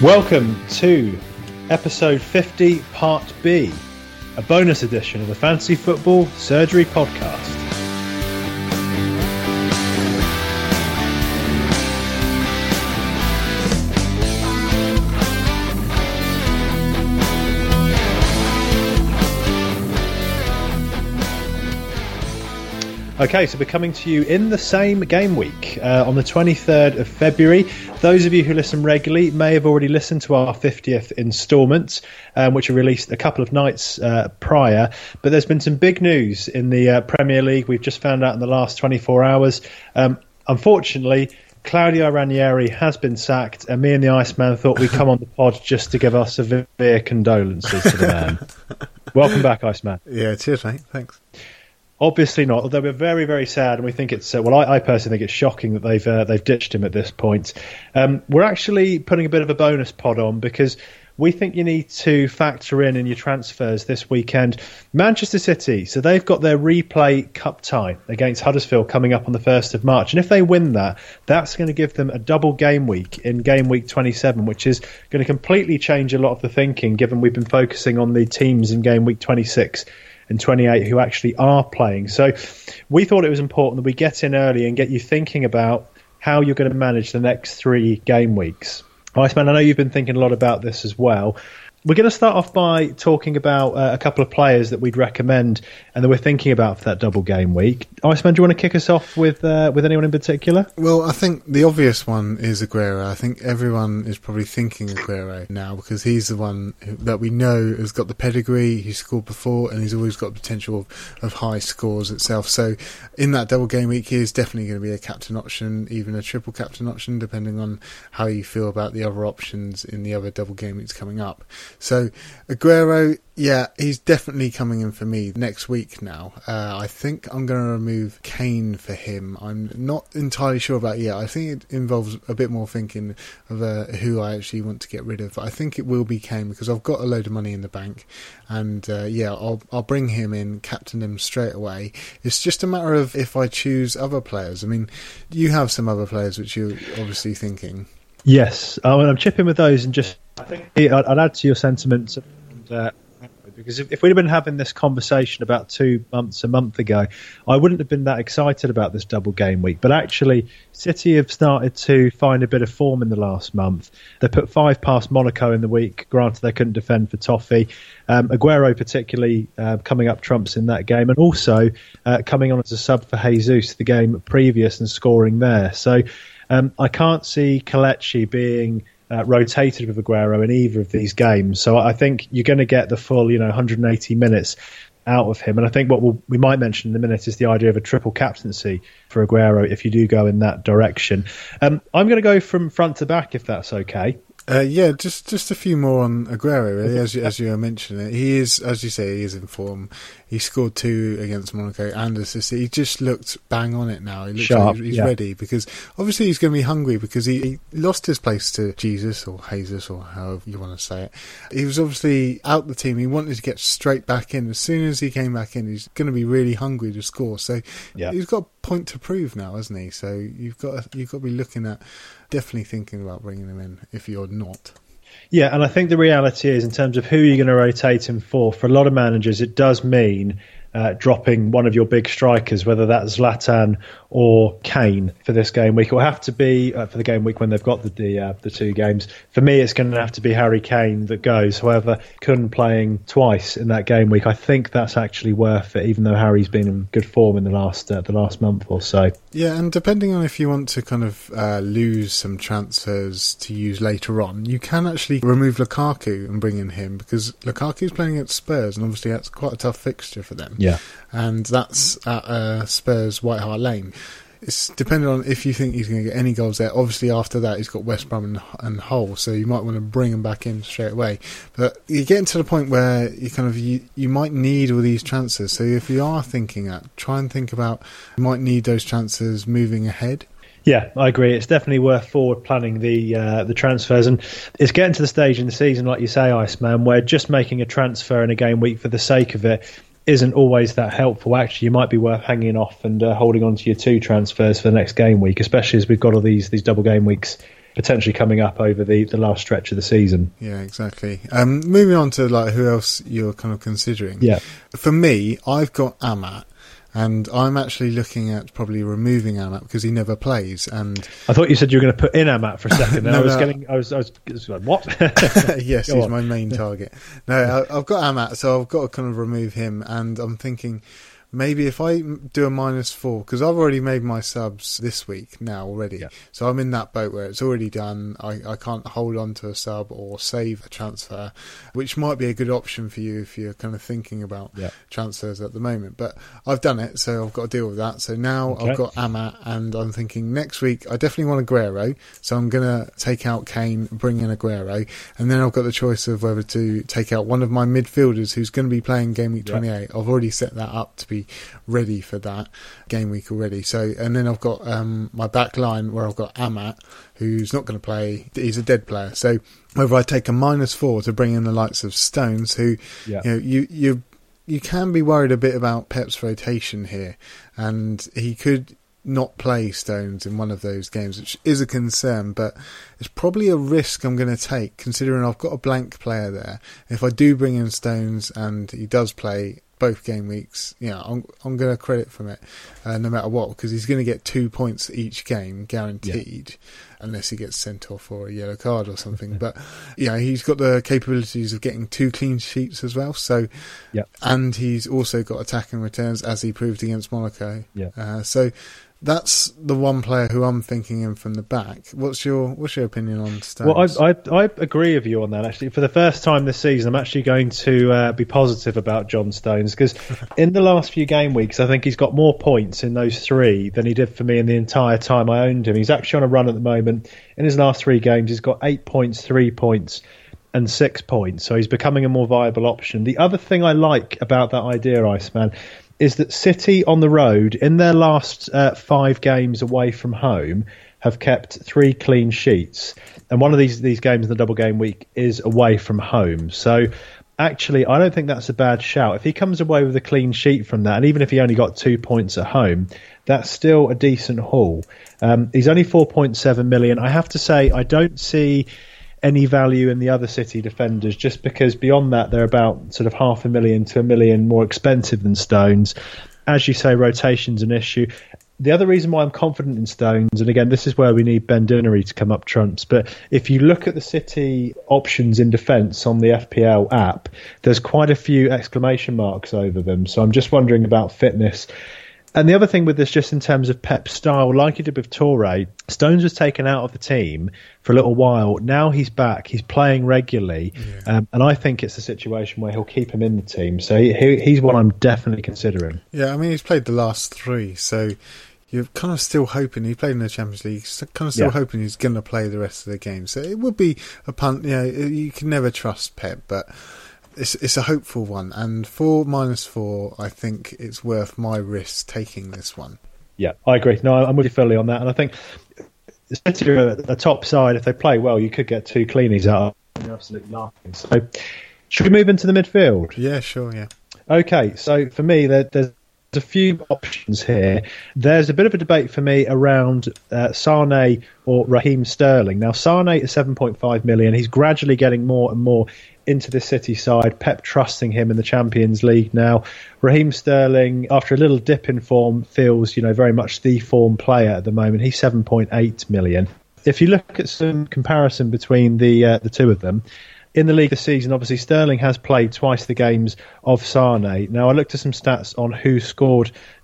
Welcome to episode 50, part B, a bonus edition of the Fantasy Football Surgery Podcast. Okay, so we're coming to you in the same game week uh, on the 23rd of February. Those of you who listen regularly may have already listened to our 50th instalment, um, which were released a couple of nights uh, prior. But there's been some big news in the uh, Premier League. We've just found out in the last 24 hours. Um, unfortunately, Claudio Ranieri has been sacked, and me and the Iceman thought we'd come on the pod just to give our severe condolences to the man. Welcome back, Iceman. Yeah, cheers, mate. Thanks. Obviously not. Although we're very, very sad, and we think it's uh, well. I, I, personally think it's shocking that they've uh, they've ditched him at this point. Um, we're actually putting a bit of a bonus pod on because we think you need to factor in in your transfers this weekend. Manchester City, so they've got their replay cup tie against Huddersfield coming up on the first of March, and if they win that, that's going to give them a double game week in game week 27, which is going to completely change a lot of the thinking. Given we've been focusing on the teams in game week 26 and 28 who actually are playing. So we thought it was important that we get in early and get you thinking about how you're going to manage the next three game weeks. Iceman, I know you've been thinking a lot about this as well. We're going to start off by talking about uh, a couple of players that we'd recommend and that we're thinking about for that double game week. Iceman, do you want to kick us off with uh, with anyone in particular? Well, I think the obvious one is Aguero. I think everyone is probably thinking Aguero now because he's the one that we know has got the pedigree. He's scored before and he's always got potential of, of high scores itself. So in that double game week, he is definitely going to be a captain option, even a triple captain option, depending on how you feel about the other options in the other double game weeks coming up. So Aguero, yeah, he's definitely coming in for me next week now. Uh, I think I'm going to remove Kane for him. I'm not entirely sure about yet. I think it involves a bit more thinking of uh, who I actually want to get rid of. But I think it will be Kane because I've got a load of money in the bank, and uh, yeah, I'll I'll bring him in, captain him straight away. It's just a matter of if I choose other players. I mean, you have some other players which you're obviously thinking. Yes, oh, I'm chipping with those and just I think I'd add to your sentiments. And, uh, because if, if, we'd have been having this conversation about two months, a month ago, I wouldn't have been that excited about this double game week. But actually, City have started to find a bit of form in the last month. They put five past Monaco in the week. Granted, they couldn't defend for Toffee. Um, Aguero, particularly, uh, coming up trumps in that game, and also uh, coming on as a sub for Jesus the game previous and scoring there. So um, I can't see Kelechi being uh, rotated with Aguero in either of these games. So I think you're going to get the full, you know, 180 minutes out of him. And I think what we'll, we might mention in a minute is the idea of a triple captaincy for Aguero if you do go in that direction. Um, I'm going to go from front to back if that's okay. Uh, yeah, just just a few more on Aguero. Really, as you, as you mentioned, he is, as you say, he is in form. He scored two against Monaco and assisted. He just looked bang on it now. He looks Sharp, like he's yeah. ready because obviously he's going to be hungry because he, he, lost his place to Jesus or Jesus or however you want to say it. He was obviously out the team. He wanted to get straight back in. As soon as he came back in, he's going to be really hungry to score. So yeah. he's got a point to prove now, hasn't he? So you've got you've got to be looking at definitely thinking about bringing him in if you're not. Yeah, and I think the reality is, in terms of who you're going to rotate him for, for a lot of managers, it does mean uh, dropping one of your big strikers, whether that's Zlatan or Kane for this game week. It will have to be uh, for the game week when they've got the the, uh, the, two games. For me, it's going to have to be Harry Kane that goes. However, Kun playing twice in that game week, I think that's actually worth it, even though Harry's been in good form in the last uh, the last month or so. Yeah, and depending on if you want to kind of uh, lose some transfers to use later on, you can actually remove Lukaku and bring in him because Lukaku is playing at Spurs, and obviously that's quite a tough fixture for them. Yeah. And that's at uh, Spurs White Hart Lane. It's depending on if you think he's going to get any goals there. Obviously, after that, he's got West Brom and, and Hull, so you might want to bring him back in straight away. But you're getting to the point where you kind of you, you might need all these transfers. So if you are thinking that, try and think about you might need those transfers moving ahead. Yeah, I agree. It's definitely worth forward planning the uh, the transfers, and it's getting to the stage in the season, like you say, Iceman, where just making a transfer in a game week for the sake of it isn't always that helpful. Actually, you might be worth hanging off and uh, holding on to your two transfers for the next game week, especially as we've got all these these double game weeks potentially coming up over the, the last stretch of the season. Yeah, exactly. Um, moving on to like who else you're kind of considering. Yeah. For me, I've got Amat. And I'm actually looking at probably removing Amat because he never plays. And I thought you said you were going to put in Amat for a second. no, I was no. getting, I was, I was, I was like, what? yes, Go he's on. my main target. No, I, I've got Amat, so I've got to kind of remove him. And I'm thinking maybe if I do a minus four, because I've already made my subs this week now already. Yeah. So I'm in that boat where it's already done. I, I can't hold on to a sub or save a transfer, which might be a good option for you if you're kind of thinking about Yeah. transfers at the moment. But I've done it, so I've got to deal with that. So now Okay. I've got Amat, and I'm thinking next week I definitely want Aguero, so I'm going to take out Kane, bring in Aguero, and then I've got the choice of whether to take out one of my midfielders who's going to be playing game week Yeah. 28. I've already set that up to be ready for that game week already. So, and then I've got um, my back line where I've got Amat, who's not going to play. He's a dead player. So whether I take a minus four to bring in the likes of Stones, who Yeah. you know you you you can be worried a bit about Pep's rotation here, and he could not play Stones in one of those games, which is a concern, but it's probably a risk I'm going to take considering I've got a blank player there. If I do bring in Stones and he does play both game weeks, yeah, I'm I'm going to credit from it, uh, no matter what, because he's going to get two points each game guaranteed, unless he gets sent off for a yellow card or something. but yeah, he's got the capabilities of getting two clean sheets as well. So, Yeah. and he's also got attacking returns as he proved against Monaco. Yeah. Uh, so that's the one player who I'm thinking in from the back. What's your What's your opinion on Stones? Well, I, I I agree with you on that. Actually, for the first time this season, I'm actually going to uh, be positive about John Stones because in the last few game weeks, I think he's got more points in those three than he did for me in the entire time I owned him. He's actually on a run at the moment. In his last three games, he's got eight points, three points, and six points. So he's becoming a more viable option. The other thing I like about that idea, Iceman, is that City on the road in their last uh, five games away from home have kept three clean sheets, and one of these these games in the double game week is away from home. So. Actually, I don't think that's a bad shout. If he comes away with a clean sheet from that, and even if he only got two points at home, that's still a decent haul. Um, he's only 4.7 million. I have to say, I don't see any value in the other City defenders just because beyond that they're about sort of half a million to a million more expensive than Stones. As you say, rotation's an issue. The other reason why I'm confident in Stones, and again, this is where we need Ben Dinnery to come up trumps, but if you look at the City options in defence on the FPL app, there's quite a few exclamation marks over them. So I'm just wondering about fitness. And the other thing with this, just in terms of Pep's style, like he did with Touré, Stones was taken out of the team for a little while. Now he's back. He's playing regularly, um, and I think it's a situation where he'll keep him in the team. So he, he, he's one I'm definitely considering. yeah, I mean he's played the last three, so you're kind of still hoping he played in the Champions League. so Kind of still Yeah. hoping he's going to play the rest of the game. So it would be a punt. You know, you can never trust Pep, but. It's, it's a hopeful one, and for minus four, I think it's worth my risk taking this one. Yeah, I agree. No, I'm with you fully on that, and I think City are a top side. If they play well, you could get two cleanies out. You're absolutely laughing. So, should we move into the midfield? Yeah, sure, yeah. Okay, so for me, there, there's a few options here. There's a bit of a debate for me around uh, Sane or Raheem Sterling. Now, Sane is 7.5 million. He's gradually getting more and more into the City side. Pep trusting him in the Champions League now. Raheem Sterling, after a little dip in form, feels you know very much the form player at the moment. He's 7.8 million. If you look at some comparison between the uh, the two of them, in the league this season, obviously Sterling has played twice the games of Sane. Now I looked at some stats on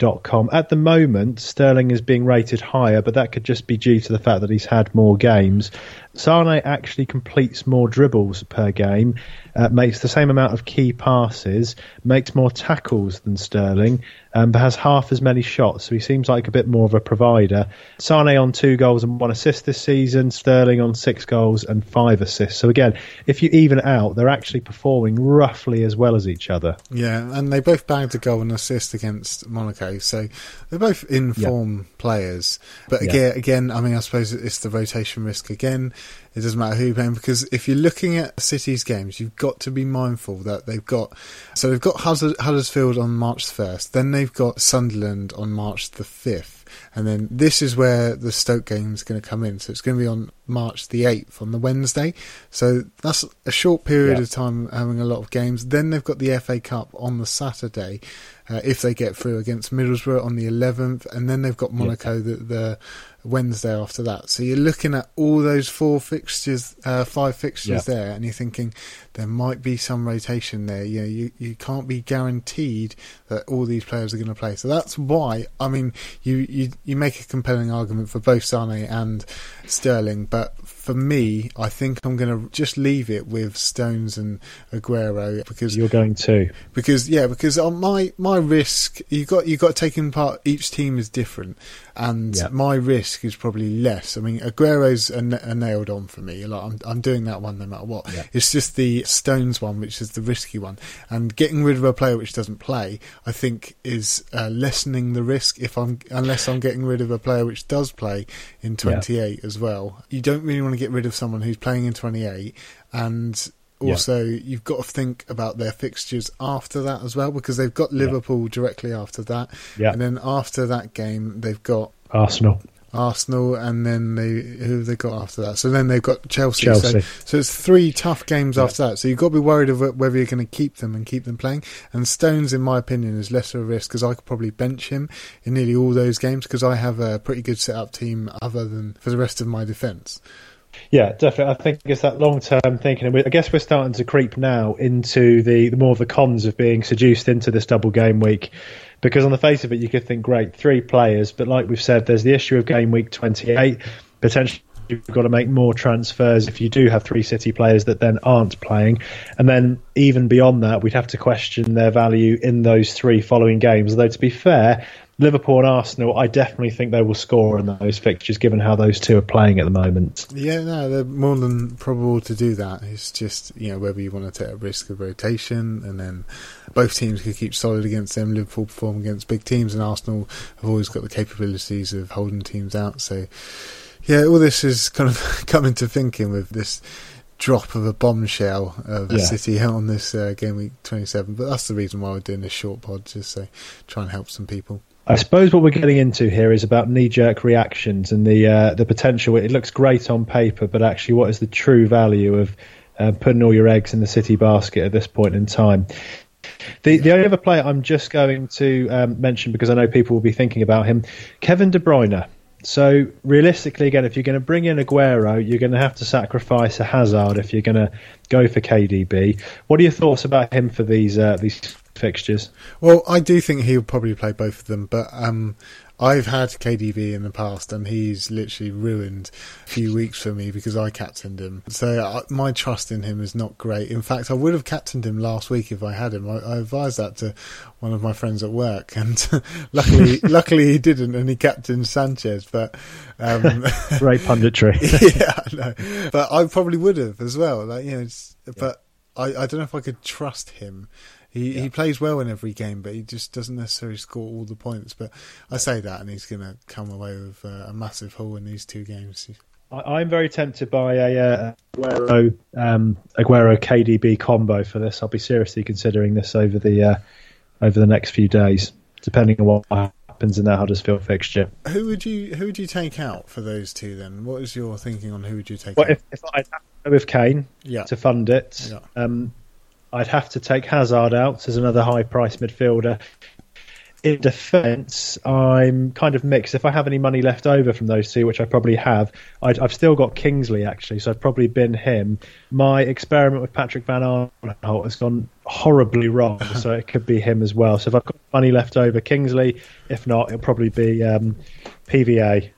WhoScored.com. At the moment, Sterling is being rated higher, but that could just be due to the fact that he's had more games. Sane actually completes more dribbles per game, uh, makes the same amount of key passes, makes more tackles than Sterling, um, but has half as many shots, so he seems like a bit more of a provider. Sane on two goals and one assist this season, Sterling on six goals and five assists. So again, if you even out, they're actually performing roughly as well as each other. Yeah, and they both bagged a goal and assist against Monaco, so they're both in Yeah. form players. But Yeah. again, again, I mean, I suppose it's the rotation risk again. It doesn't matter who you're playing because if you're looking at City's games, you've got to be mindful that they've got so they've got Huddersfield on March the first, then they've got Sunderland on March the fifth. And then this is where the Stoke game is going to come in. So it's going to be on March the 8th on the Wednesday. So that's a short period Yeah. of time having a lot of games. Then they've got the FA Cup on the Saturday. Uh, if they get through against Middlesbrough on the 11th, and then they've got Monaco the, the Wednesday after that. So you're looking at all those four fixtures, uh, five fixtures Yeah. there, and you're thinking there might be some rotation there. You know, you, you can't be guaranteed that all these players are going to play. So that's why, I mean, you, you, you make a compelling argument for both Sane and Sterling, but that for me, I think I'm going to just leave it with Stones and Aguero because You're going to. because yeah, because on my my risk, you got you got to take in part. Each team is different, and Yeah. my risk is probably less. I mean, Aguero's a, a nailed on for me. Like I'm I'm doing that one no matter what. Yeah. It's just the Stones one, which is the risky one, and getting rid of a player which doesn't play, I think, is uh, lessening the risk. If I'm unless I'm getting rid of a player which does play in 28 as well, you don't really want to get rid of someone who's playing in 28 and Yeah. also, you've got to think about their fixtures after that as well, because they've got Yeah. Liverpool directly after that, Yeah. and then after that game, they've got Arsenal. Arsenal, and then they who have they got after that? So then they've got Chelsea. Chelsea. So, so it's three tough games Yeah. after that. So you've got to be worried of whether you're going to keep them and keep them playing. And Stones, in my opinion, is less of a risk because I could probably bench him in nearly all those games because I have a pretty good set up team other than for the rest of my defence. Yeah, definitely. I think it's that long term thinking. And we, I guess we're starting to creep now into the, the more of the cons of being seduced into this double game week. Because on the face of it, you could think, great, three players. But like we've said, there's the issue of game week 28. Potentially, you've got to make more transfers if you do have three City players that then aren't playing. And then even beyond that, we'd have to question their value in those three following games. Although, to be fair, Liverpool and Arsenal, I definitely think they will score in those fixtures, given how those two are playing at the moment. Yeah, no, they're more than probable to do that. It's just you know whether you want to take a risk of rotation, and then both teams could keep solid against them. Liverpool perform against big teams, and Arsenal have always got the capabilities of holding teams out. So yeah, all this is kind of coming to thinking with this drop of a bombshell of Yeah. City on this uh, game week 27. But that's the reason why we're doing this short pod, just so try and help some people. I suppose what we're getting into here is about knee-jerk reactions and the uh, the potential. It looks great on paper, but actually, what is the true value of uh, putting all your eggs in the City basket at this point in time? The the only other player I'm just going to um, mention because I know people will be thinking about him, Kevin De Bruyne. So realistically, again, if you're going to bring in Aguero, you're going to have to sacrifice a Hazard if you're going to go for KDB. What are your thoughts about him for these uh, these fixtures? Well, I do think he'll probably play both of them, but um, I've had KDB in the past, and he's literally ruined a few weeks for me because I captained him. So uh, my trust in him is not great. In fact, I would have captained him last week if I had him. I, I advised that to one of my friends at work, and luckily, luckily he didn't, and he captained Sanchez. But um, Great punditry. yeah, I know. But I probably would have as well. Like you know, but I, I don't know if I could trust him. He he plays well in every game, but he just doesn't necessarily score all the points. But I say that, and he's going to come away with uh, a massive haul in these two games. I, I'm very tempted by a uh, Aguero, um, Aguero KDB combo for this. I'll be seriously considering this over the uh, over the next few days, depending on what happens in that Huddersfield fixture. Who would you who would you take out for those two then? What is your thinking on who would you take Well, out? if, if I go with Kane yeah, to fund it, Yeah. um, I'd have to take Hazard out as another high price midfielder. In defence, I'm kind of mixed. If I have any money left over from those two, which I probably have, I'd, I've still got Kingsley actually, so I'd probably bin him. My experiment with Patrick Van Aanholt has gone horribly wrong, so it could be him as well. So if I've got money left over, Kingsley. If not, it'll probably be um, PVA.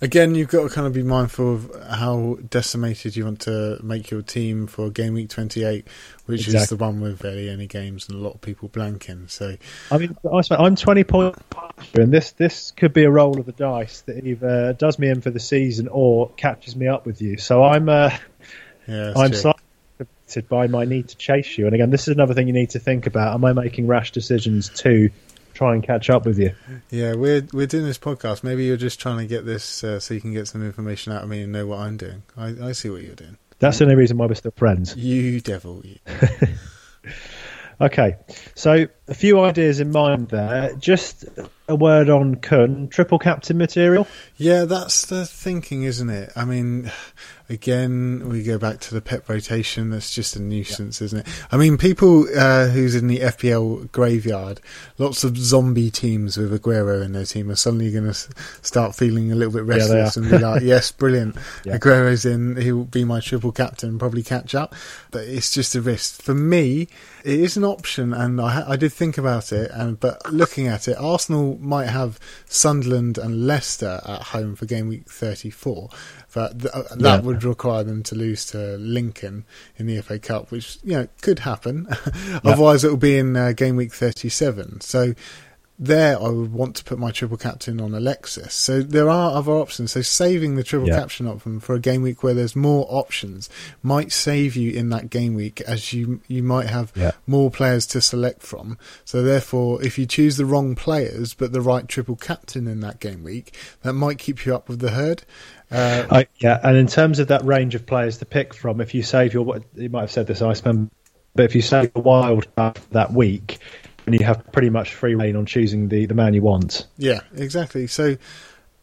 Again, you've got to kind of be mindful of how decimated you want to make your team for game week 28, which is the one with barely any games and a lot of people blanking. So, I mean, I'm 20 points, and this this could be a roll of the dice that either does me in for the season or catches me up with you. So I'm uh, yeah, I'm slightly affected by my need to chase you. And again, this is another thing you need to think about: Am I making rash decisions to try and catch up with you? Yeah, we're we're doing this podcast. Maybe you're just trying to get this uh, so you can get some information out of me and know what I'm doing. I, I see what you're doing. That's the only reason why we're still friends. You devil. You. Okay, so a few ideas in mind there. Just a word on Kun, triple captain material? Yeah, that's the thinking, isn't it? I mean, again, we go back to the pep rotation. That's just a nuisance, yeah. isn't it? I mean, people uh, who's in the FPL graveyard, lots of zombie teams with Aguero in their team are suddenly going to start feeling a little bit restless yeah, and be like, "Yes, brilliant, yeah. Aguero's in. He'll be my triple captain, probably catch up." But it's just a risk for me. It is an option, and I, I did think about it. And but looking at it, Arsenal might have Sunderland and Leicester at home for game week thirty-four. But th- uh, that would require them to lose to Lincoln in the FA Cup, which you know could happen. Otherwise, it will be in uh, game week thirty-seven. So there I would want to put my triple captain on Alexis. So there are other options. So saving the triple yeah. captain option for a game week where there's more options might save you in that game week as you you might have yeah. more players to select from. So therefore if you choose the wrong players but the right triple captain in that game week, that might keep you up with the herd. Uh, I, yeah, and in terms of that range of players to pick from, if you save your, you might have said this, Iceman, but if you save the wild that week, and you have pretty much free reign on choosing the, the man you want. Yeah, exactly. So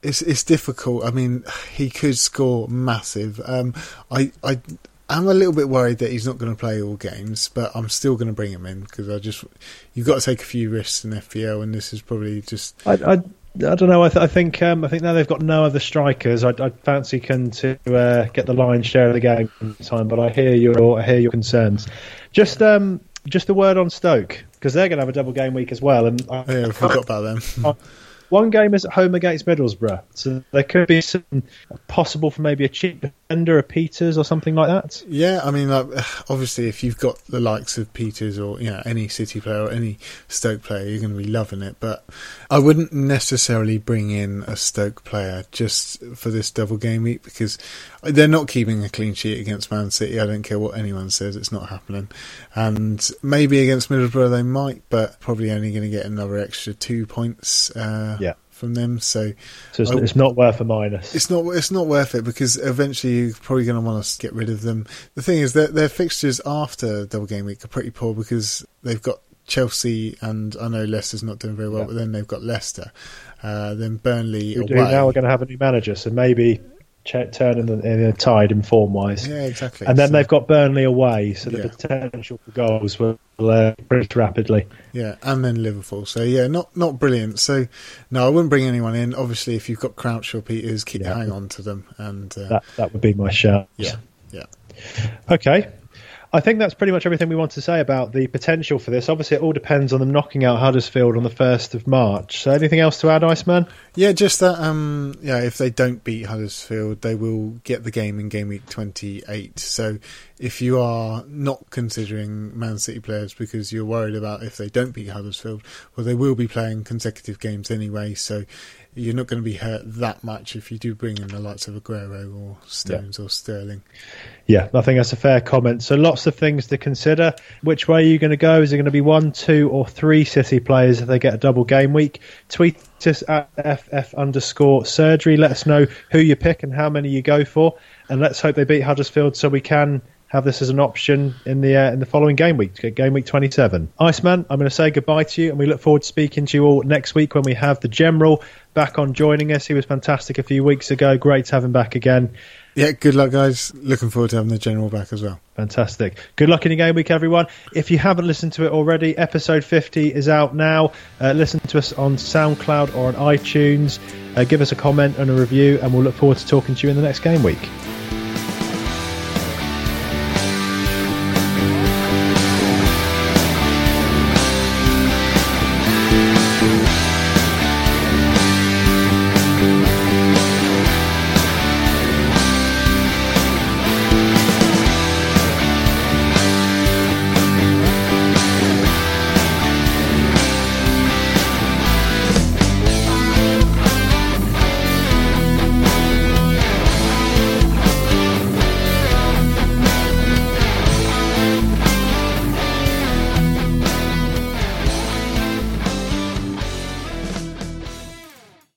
it's it's difficult. I mean, he could score massive. Um, I I. I'm a little bit worried that he's not going to play all games, but I'm still going to bring him in because I just you've got to take a few risks in FPL, and this is probably just. I, I I don't know. I, th- I think um, I think now they've got no other strikers. I, I fancy Kun to uh, get the lion's share of the game time, but I hear your I hear your concerns. Just um, just a word on Stoke because they're going to have a double game week as well. And I, yeah, I forgot about them. Oh, one game is at home against Middlesbrough, so there could be some possible for maybe a cheap defender, a Pieters or something like that. Yeah, I mean, like, obviously, if you've got the likes of Pieters or you know any City player or any Stoke player, you're going to be loving it. But I wouldn't necessarily bring in a Stoke player just for this double game week because they're not keeping a clean sheet against Man City. I don't care what anyone says; it's not happening. And maybe against Middlesbrough they might, but probably only going to get another extra two points. Uh, yeah. From them, so, so it's, I, it's, not worth a minus. It's not. It's not worth it because eventually you're probably going to want to get rid of them. The thing is that their fixtures after double game week are pretty poor because they've got Chelsea and I know Leicester's not doing very well, yeah. but then they've got Leicester, uh, then Burnley. We now we're going to have a new manager, so maybe turn in the, in the tide in form wise. Yeah, exactly. And then so, they've got Burnley away, so the yeah. potential for goals will uh, pretty rapidly. Yeah, and then Liverpool. So yeah, not not brilliant. So no, I wouldn't bring anyone in. Obviously, if you've got Crouch or Pieters, keep yeah. hang on to them. And uh, that that would be my shout. Yeah, yeah. Okay, I think that's pretty much everything we want to say about the potential for this. Obviously, it all depends on them knocking out Huddersfield on the first of March. So, anything else to add, Iceman? Yeah, just that. Um, yeah, if they don't beat Huddersfield, they will get the game in game week twenty-eight. So, if you are not considering Man City players because you're worried about if they don't beat Huddersfield, well, they will be playing consecutive games anyway. So, you're not going to be hurt that much if you do bring in the likes of Aguero or Stones yeah. or Sterling. Yeah, I think that's a fair comment. So lots of things to consider. Which way are you going to go? Is it going to be one, two, or three City players if they get a double game week? Tweet us at ff underscore surgery. Let us know who you pick and how many you go for, and let's hope they beat Huddersfield so we can have this as an option in the uh, in the following game week, game week 27. Iceman, I'm going to say goodbye to you, and we look forward to speaking to you all next week when we have the general back on joining us. He was fantastic a few weeks ago. Great to have him back again. Yeah, good luck, guys. Looking forward to having the general back as well. Fantastic. Good luck in the game week, everyone. If you haven't listened to it already, episode 50 is out now. Uh, listen to us on SoundCloud or on iTunes. Uh, give us a comment and a review, and we'll look forward to talking to you in the next game week.